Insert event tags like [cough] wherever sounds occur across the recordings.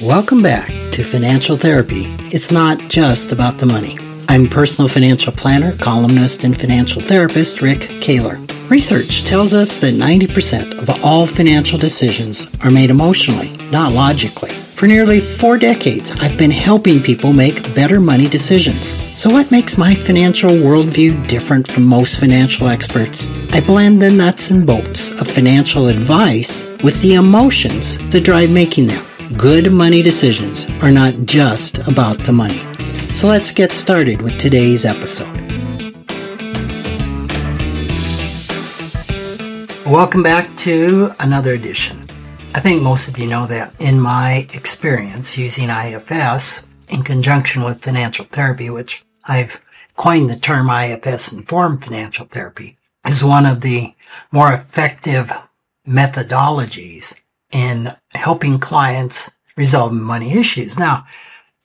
Welcome back to Financial Therapy. It's not just about the money. I'm personal financial planner, columnist, and financial therapist Rick Kahler. Research tells us that 90% of all financial decisions are made emotionally, not logically. For nearly four decades, I've been helping people make better money decisions. So, what makes my financial worldview different from most financial experts? I blend the nuts and bolts of financial advice with the emotions that drive making them. Good money decisions are not just about the money. So let's get started with today's episode. Welcome back to another edition. I think most of you know that in my experience using IFS in conjunction with financial therapy, which I've coined the term IFS informed financial therapy, is one of the more effective methodologies in helping clients resolve money issues. Now,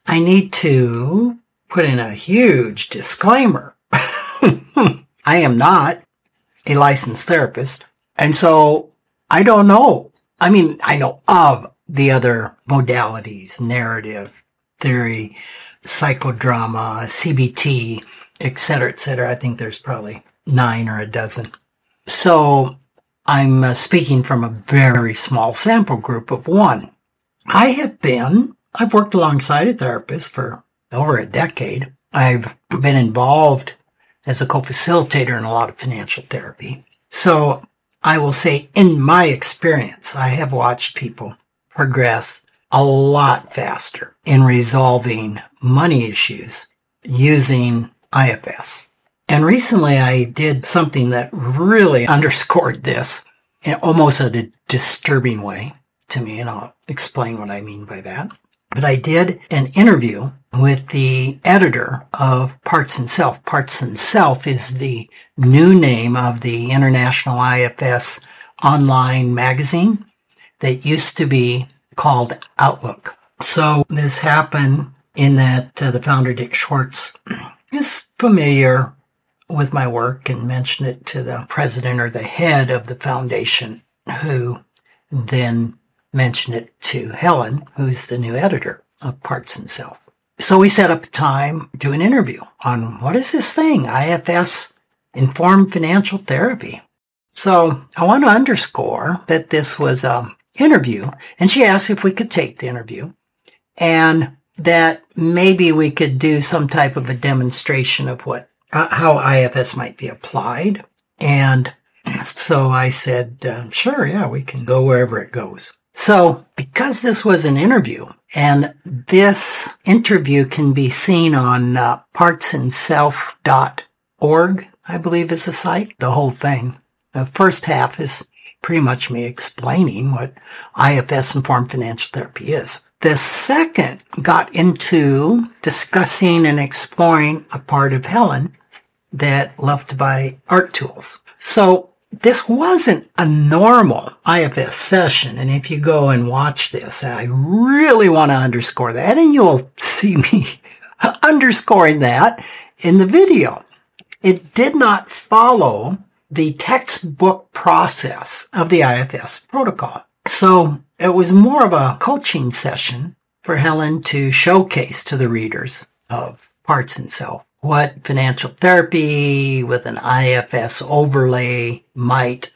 I need to put in a huge disclaimer. [laughs] I am not a licensed therapist. And so I don't know. I mean, I know of the other modalities, narrative, theory, psychodrama, CBT, et cetera, et cetera. I think there's probably nine or a dozen. So I'm uh, speaking from a very small sample group of one. I have been, I've worked alongside a therapist for over a decade. I've been involved as a co-facilitator in a lot of financial therapy. So I will say in my experience, I have watched people progress a lot faster in resolving money issues using IFS. And recently I did something that really underscored this in almost a disturbing way to me, and I'll explain what I mean by that. But I did an interview with the editor of Parts and Self. Parts and Self is the new name of the International IFS online magazine that used to be called Outlook. So this happened in that uh, the founder, Dick Schwartz, [clears throat] is familiar with my work and mentioned it to the president or the head of the foundation, who then mentioned it to Helen, who's the new editor of Parts and Self. So we set up a time to do an interview on what is this thing, IFS Informed Financial Therapy. So I want to underscore that this was a interview and she asked if we could take the interview and that maybe we could do some type of a demonstration of what how IFS might be applied. And so I said, uh, sure, yeah, we can go wherever it goes. So because this was an interview and this interview can be seen on uh, partsandself.org, I believe is the site, the whole thing. The first half is pretty much me explaining what IFS informed financial therapy is. The second got into discussing and exploring a part of Helen that love to buy art tools. So this wasn't a normal IFS session. And if you go and watch this, I really want to underscore that and you'll [laughs] see me [laughs] underscoring that in the video. It did not follow the textbook process of the IFS protocol. So it was more of a coaching session for Helen to showcase to the readers of Parts and Self what financial therapy with an IFS overlay might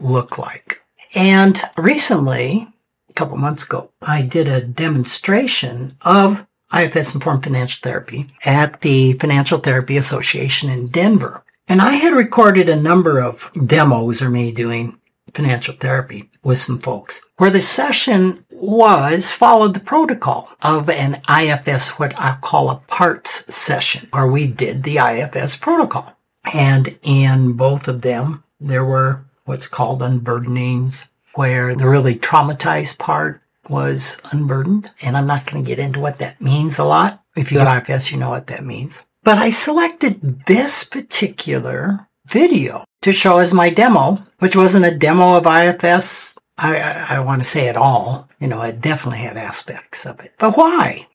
look like. And recently, a couple months ago, I did a demonstration of IFS informed financial therapy at the Financial Therapy Association in Denver. And I had recorded a number of demos or me doing financial therapy with some folks where the session was followed the protocol of an IFS, what I call a parts session, where we did the IFS protocol. And in both of them, there were what's called unburdenings, where the really traumatized part was unburdened. And I'm not going to get into what that means a lot. If you got IFS, you know what that means. But I selected this particular video to show as my demo, which wasn't a demo of IFS. I, I, want to say it all. You know, it definitely had aspects of it. But why?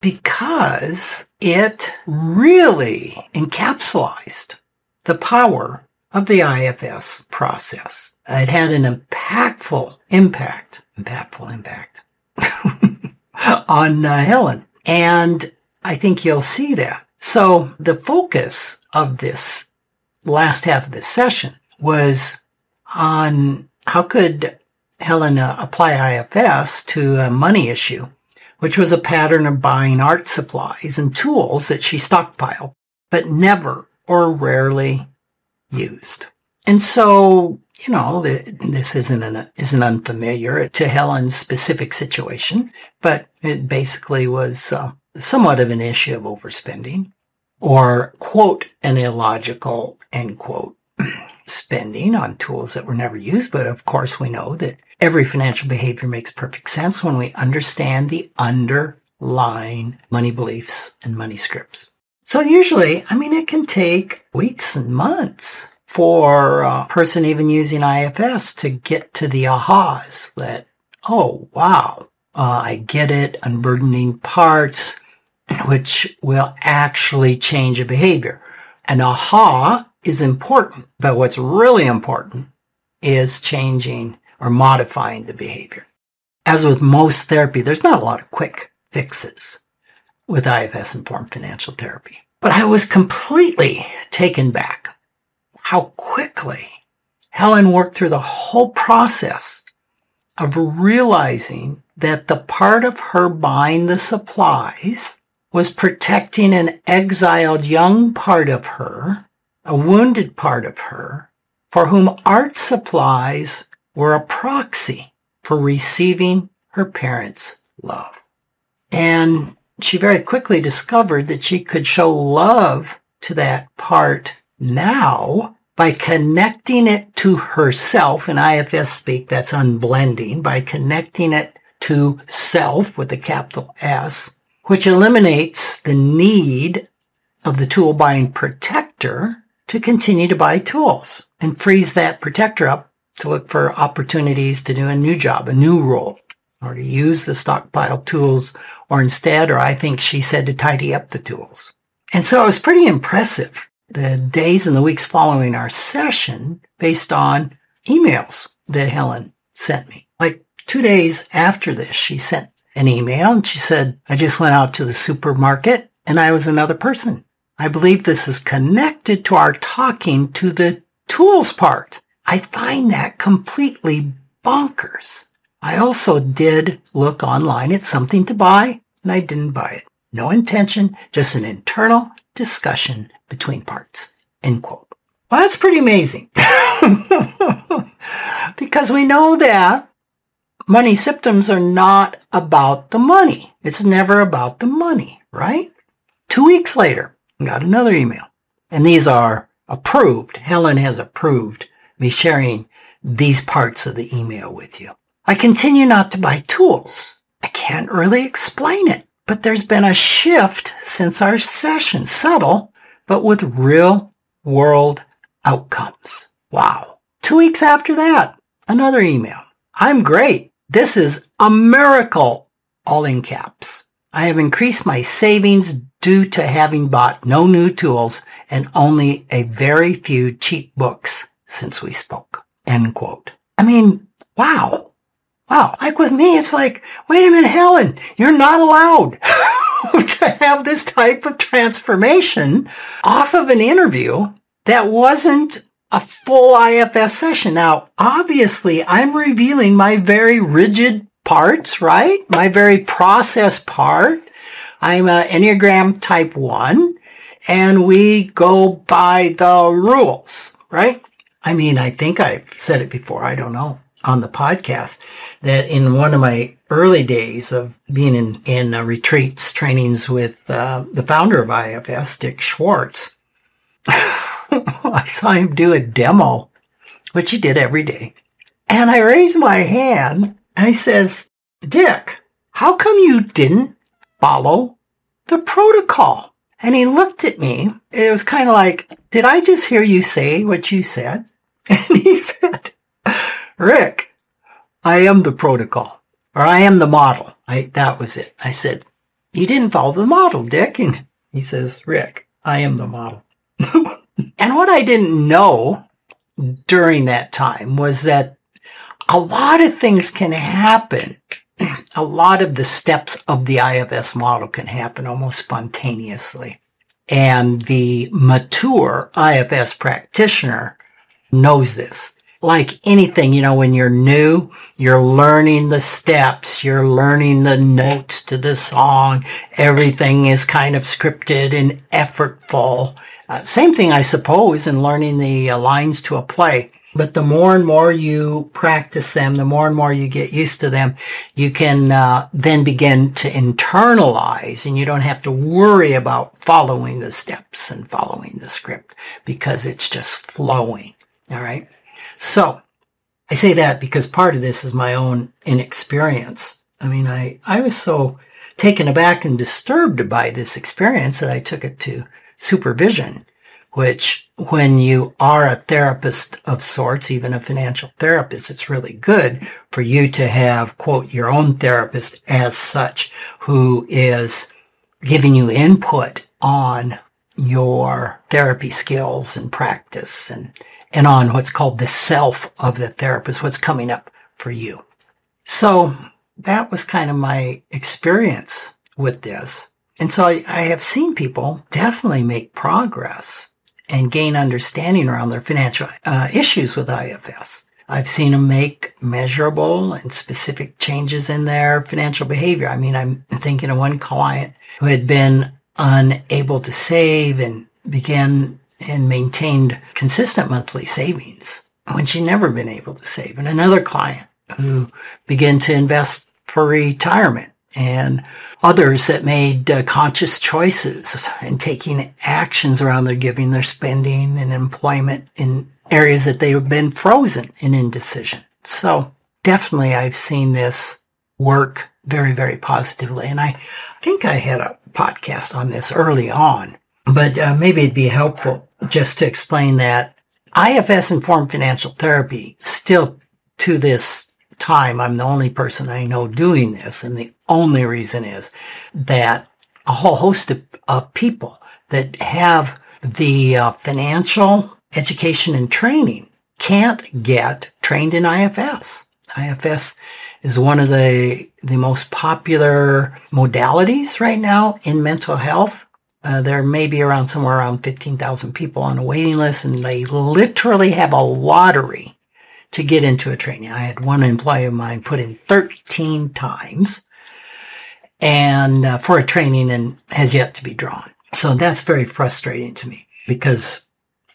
Because it really encapsulated the power of the IFS process. It had an impactful impact, impactful impact [laughs] on uh, Helen. And I think you'll see that. So the focus of this last half of this session was on how could Helen apply IFS to a money issue, which was a pattern of buying art supplies and tools that she stockpiled, but never or rarely used. And so, you know, this isn't an, isn't unfamiliar to Helen's specific situation, but it basically was uh, somewhat of an issue of overspending or quote an illogical end quote [clears throat] spending on tools that were never used. But of course, we know that every financial behavior makes perfect sense when we understand the underlying money beliefs and money scripts. So usually, I mean, it can take weeks and months for a person even using IFS to get to the ahas that, oh, wow, uh, I get it, unburdening parts, which will actually change a behavior. An aha is important, but what's really important is changing or modifying the behavior. As with most therapy, there's not a lot of quick fixes with IFS informed financial therapy. But I was completely taken back how quickly Helen worked through the whole process of realizing that the part of her buying the supplies was protecting an exiled young part of her, a wounded part of her, for whom art supplies were a proxy for receiving her parents' love. And she very quickly discovered that she could show love to that part now by connecting it to herself. In IFS speak, that's unblending, by connecting it to self with a capital S, which eliminates the need of the tool buying protector to continue to buy tools and frees that protector up to look for opportunities to do a new job, a new role, or to use the stockpile tools, or instead, or I think she said to tidy up the tools. And so it was pretty impressive the days and the weeks following our session based on emails that Helen sent me. Like two days after this, she sent an email and she said, I just went out to the supermarket and I was another person. I believe this is connected to our talking to the tools part. I find that completely bonkers. I also did look online at something to buy and I didn't buy it. No intention, just an internal discussion between parts. End quote. Well, that's pretty amazing. [laughs] because we know that money symptoms are not about the money. It's never about the money, right? Two weeks later, got another email. And these are approved. Helen has approved me sharing these parts of the email with you. I continue not to buy tools. I can't really explain it, but there's been a shift since our session. Subtle, but with real world outcomes. Wow. Two weeks after that, another email. I'm great. This is a miracle, all in caps. I have increased my savings due to having bought no new tools and only a very few cheap books since we spoke. End quote. I mean, wow. Wow. Like with me, it's like, wait a minute, Helen, you're not allowed [laughs] to have this type of transformation off of an interview that wasn't a full IFS session. Now, obviously, I'm revealing my very rigid parts, right? My very process part. I'm an Enneagram type one and we go by the rules, right? I mean, I think I've said it before. I don't know on the podcast that in one of my early days of being in, in uh, retreats, trainings with uh, the founder of IFS, Dick Schwartz, [laughs] I saw him do a demo, which he did every day. And I raised my hand. And I says, Dick, how come you didn't follow the protocol? And he looked at me. It was kind of like, did I just hear you say what you said? [laughs] And he said, Rick, I am the protocol or I am the model. I, that was it. I said, you didn't follow the model, Dick. And he says, Rick, I am the model. [laughs] and what I didn't know during that time was that a lot of things can happen. A lot of the steps of the IFS model can happen almost spontaneously. And the mature IFS practitioner knows this. Like anything, you know, when you're new, you're learning the steps, you're learning the notes to the song. Everything is kind of scripted and effortful. Uh, same thing, I suppose, in learning the uh, lines to a play. But the more and more you practice them, the more and more you get used to them, you can uh, then begin to internalize and you don't have to worry about following the steps and following the script because it's just flowing. All right. So I say that because part of this is my own inexperience. I mean, I, I was so taken aback and disturbed by this experience that I took it to supervision which when you are a therapist of sorts, even a financial therapist, it's really good for you to have, quote, your own therapist as such who is giving you input on your therapy skills and practice and, and on what's called the self of the therapist, what's coming up for you. So that was kind of my experience with this. And so I, I have seen people definitely make progress and gain understanding around their financial uh, issues with IFS. I've seen them make measurable and specific changes in their financial behavior. I mean, I'm thinking of one client who had been unable to save and began and maintained consistent monthly savings when she'd never been able to save. And another client who began to invest for retirement and others that made uh, conscious choices and taking actions around their giving, their spending and employment in areas that they have been frozen in indecision. So definitely I've seen this work very, very positively. And I think I had a podcast on this early on, but uh, maybe it'd be helpful just to explain that IFS informed financial therapy still to this time, I'm the only person I know doing this. And the only reason is that a whole host of, of people that have the uh, financial education and training can't get trained in IFS. IFS is one of the, the most popular modalities right now in mental health. Uh, there may be around somewhere around 15,000 people on a waiting list and they literally have a lottery to get into a training. I had one employee of mine put in 13 times and uh, for a training and has yet to be drawn. So that's very frustrating to me because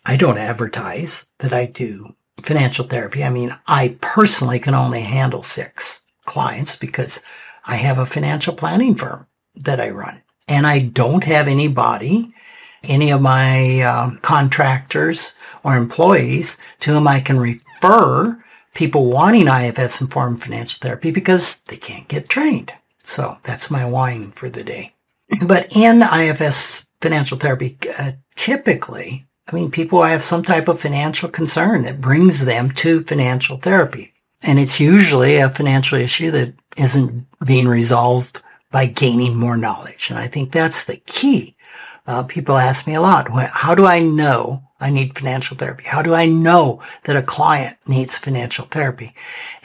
I don't advertise that I do financial therapy. I mean, I personally can only handle six clients because I have a financial planning firm that I run and I don't have anybody, any of my um, contractors or employees to whom I can refer people wanting IFS informed financial therapy because they can't get trained. So that's my whine for the day. [laughs] But in IFS financial therapy, uh, typically, I mean, people have some type of financial concern that brings them to financial therapy. And it's usually a financial issue that isn't being resolved by gaining more knowledge. And I think that's the key. Uh, people ask me a lot, how do I know I need financial therapy? How do I know that a client needs financial therapy?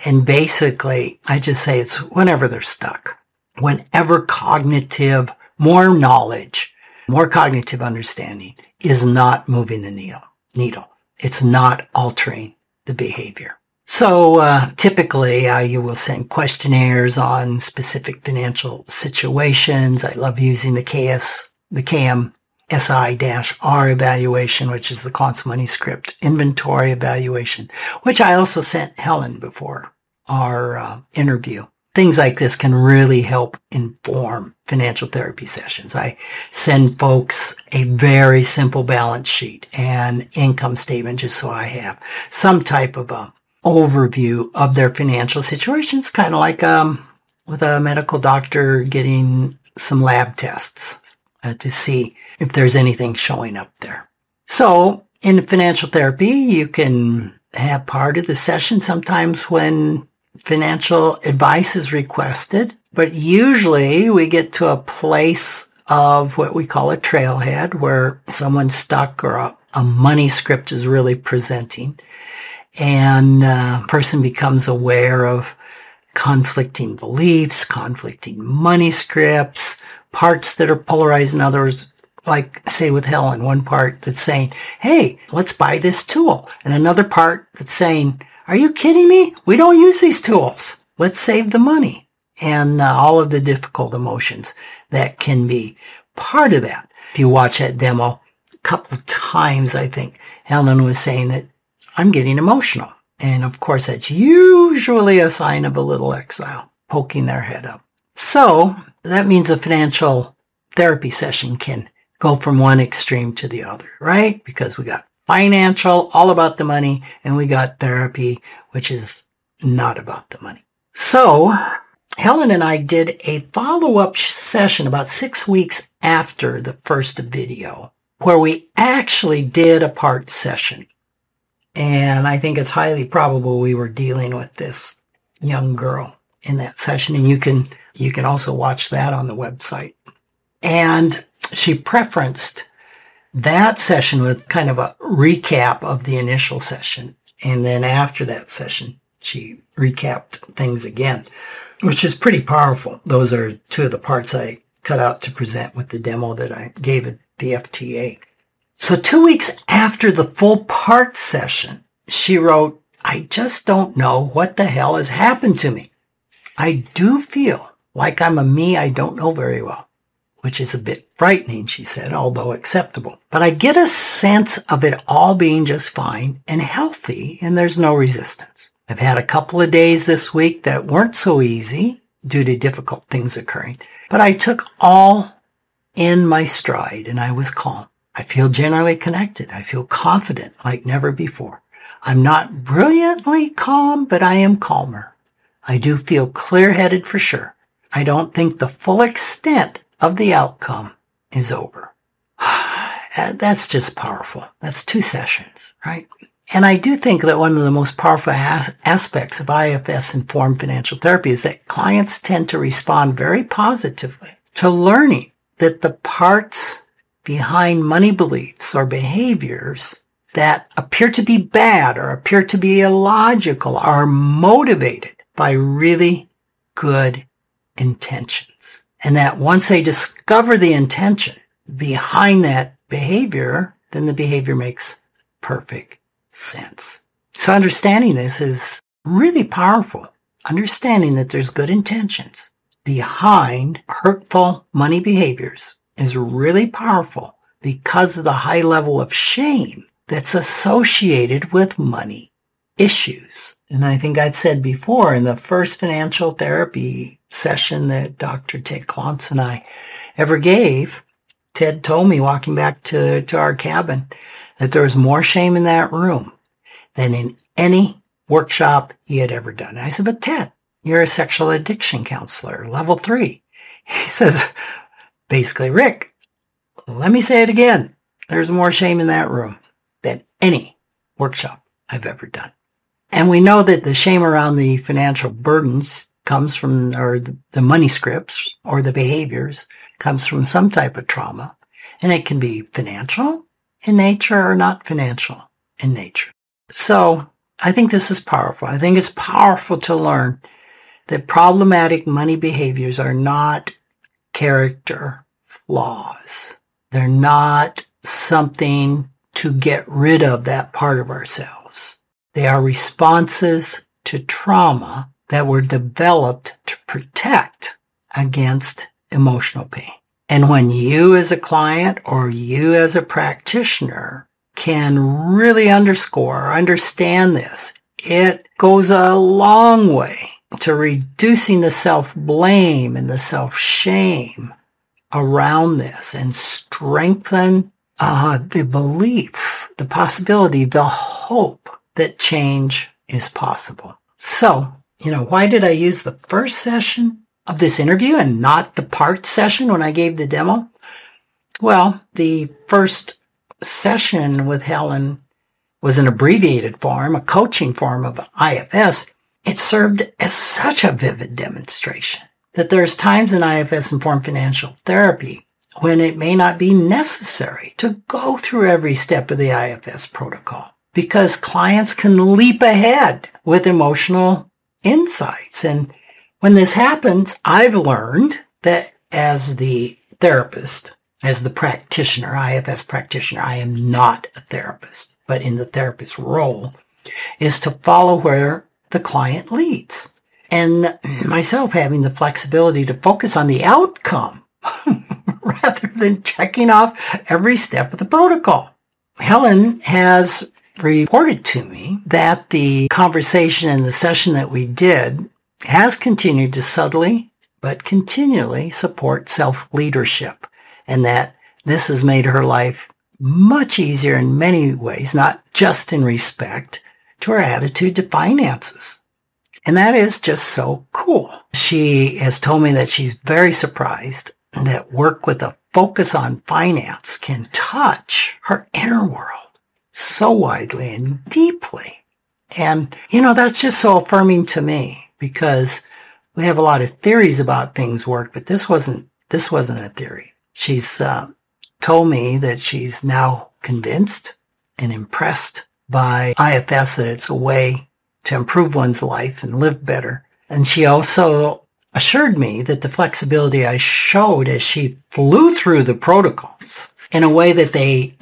And basically, I just say it's whenever they're stuck, whenever cognitive, more knowledge, more cognitive understanding is not moving the needle. needle. It's not altering the behavior. So uh, typically, uh, you will send questionnaires on specific financial situations. I love using the KS, the KM SI-R evaluation, which is the Klontz Money Script inventory evaluation, which I also sent Helen before our uh, interview. Things like this can really help inform financial therapy sessions. I send folks a very simple balance sheet and income statement just so I have some type of a overview of their financial situations, kind of like um, with a medical doctor getting some lab tests uh, to see if there's anything showing up there. So in financial therapy, you can have part of the session sometimes when financial advice is requested, but usually we get to a place of what we call a trailhead where someone's stuck or a, a money script is really presenting and a uh, person becomes aware of conflicting beliefs, conflicting money scripts, parts that are polarized in others, like say with Helen, one part that's saying, Hey, let's buy this tool. And another part that's saying, are you kidding me? We don't use these tools. Let's save the money and uh, all of the difficult emotions that can be part of that. If you watch that demo a couple of times, I think Helen was saying that I'm getting emotional. And of course, that's usually a sign of a little exile poking their head up. So that means a financial therapy session can go from one extreme to the other, right? Because we got financial, all about the money, and we got therapy, which is not about the money. So Helen and I did a follow up session about six weeks after the first video where we actually did a part session. And I think it's highly probable we were dealing with this young girl in that session. And you can, you can also watch that on the website. And she preferenced that session with kind of a recap of the initial session. And then after that session, she recapped things again, which is pretty powerful. Those are two of the parts I cut out to present with the demo that I gave at the FTA. So two weeks after the full part session, she wrote, I just don't know what the hell has happened to me. I do feel like I'm a me I don't know very well, which is a bit frightening, she said, although acceptable. But I get a sense of it all being just fine and healthy, and there's no resistance. I've had a couple of days this week that weren't so easy due to difficult things occurring, but I took all in my stride and I was calm. I feel generally connected. I feel confident like never before. I'm not brilliantly calm, but I am calmer. I do feel clear headed for sure. I don't think the full extent of the outcome is over. [sighs] That's just powerful. That's two sessions, right? And I do think that one of the most powerful aspects of IFS informed financial therapy is that clients tend to respond very positively to learning that the parts behind money beliefs or behaviors that appear to be bad or appear to be illogical are motivated by really good intentions. And that once they discover the intention behind that behavior, then the behavior makes perfect sense. So understanding this is really powerful. Understanding that there's good intentions behind hurtful money behaviors is really powerful because of the high level of shame that's associated with money issues. And I think I've said before in the first financial therapy session that Dr. Ted Klontz and I ever gave, Ted told me walking back to, to our cabin that there was more shame in that room than in any workshop he had ever done. And I said, but Ted, you're a sexual addiction counselor, level three. [laughs] He says, basically, Rick, let me say it again. There's more shame in that room than any workshop I've ever done. And we know that the shame around the financial burdens comes from, or the money scripts or the behaviors comes from some type of trauma. And it can be financial in nature or not financial in nature. So I think this is powerful. I think it's powerful to learn that problematic money behaviors are not character flaws. They're not something to get rid of that part of ourselves. They are responses to trauma that were developed to protect against emotional pain. And when you as a client or you as a practitioner can really underscore, or understand this, it goes a long way to reducing the self blame and the self shame around this and strengthen uh, the belief, the possibility, the hope that change is possible. So, you know, why did I use the first session of this interview and not the part session when I gave the demo? Well, the first session with Helen was an abbreviated form, a coaching form of IFS. It served as such a vivid demonstration that there's times in IFS informed financial therapy when it may not be necessary to go through every step of the IFS protocol because clients can leap ahead with emotional insights and when this happens, I've learned that as the therapist, as the practitioner, IFS practitioner, I am not a therapist, but in the therapist role is to follow where the client leads. And myself having the flexibility to focus on the outcome [laughs] rather than checking off every step of the protocol. Helen has reported to me that the conversation and the session that we did has continued to subtly but continually support self-leadership and that this has made her life much easier in many ways, not just in respect to her attitude to finances. And that is just so cool. She has told me that she's very surprised that work with a focus on finance can touch her inner world so widely and deeply. And, you know, that's just so affirming to me because we have a lot of theories about things work, but this wasn't, this wasn't a theory. She's uh, told me that she's now convinced and impressed by IFS that it's a way to improve one's life and live better. And she also assured me that the flexibility I showed as she flew through the protocols in a way that they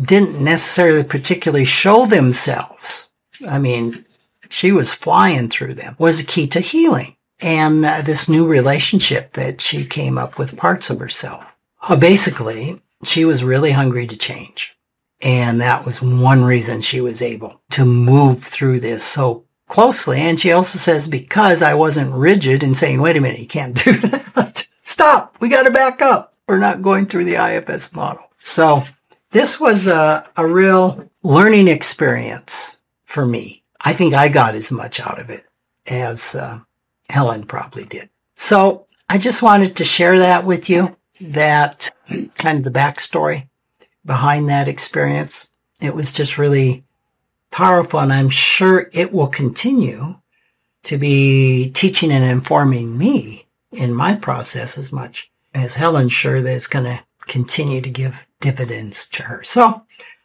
didn't necessarily particularly show themselves. I mean, she was flying through them was a key to healing and uh, this new relationship that she came up with parts of herself. Uh, basically, she was really hungry to change. And that was one reason she was able to move through this so closely. And she also says, because I wasn't rigid in saying, wait a minute, you can't do [laughs] that. Stop. We got to back up. We're not going through the IFS model. So this was a, a real learning experience for me. I think I got as much out of it as uh, Helen probably did. So I just wanted to share that with you, that kind of the backstory behind that experience. It was just really powerful and I'm sure it will continue to be teaching and informing me in my process as much as Helen's sure that it's going to continue to give dividends to her. So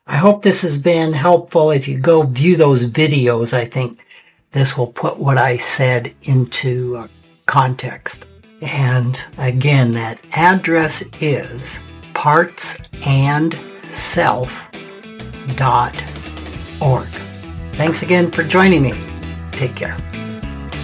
I hope this has been helpful. If you go view those videos, I think this will put what I said into uh, context. And again, that address is partsandself.com org. Thanks again for joining me. Take care.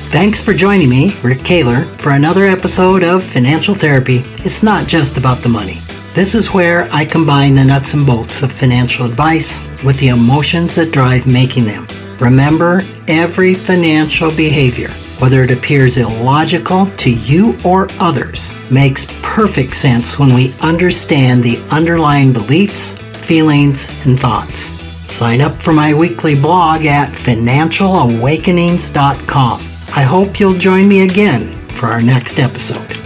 Thanks for joining me, Rick Kahler, for another episode of Financial Therapy. It's not just about the money. This is where I combine the nuts and bolts of financial advice with the emotions that drive making them. Remember, every financial behavior, whether it appears illogical to you or others, makes perfect sense when we understand the underlying beliefs, feelings, and thoughts. Sign up for my weekly blog at financialawakenings.com. I hope you'll join me again for our next episode.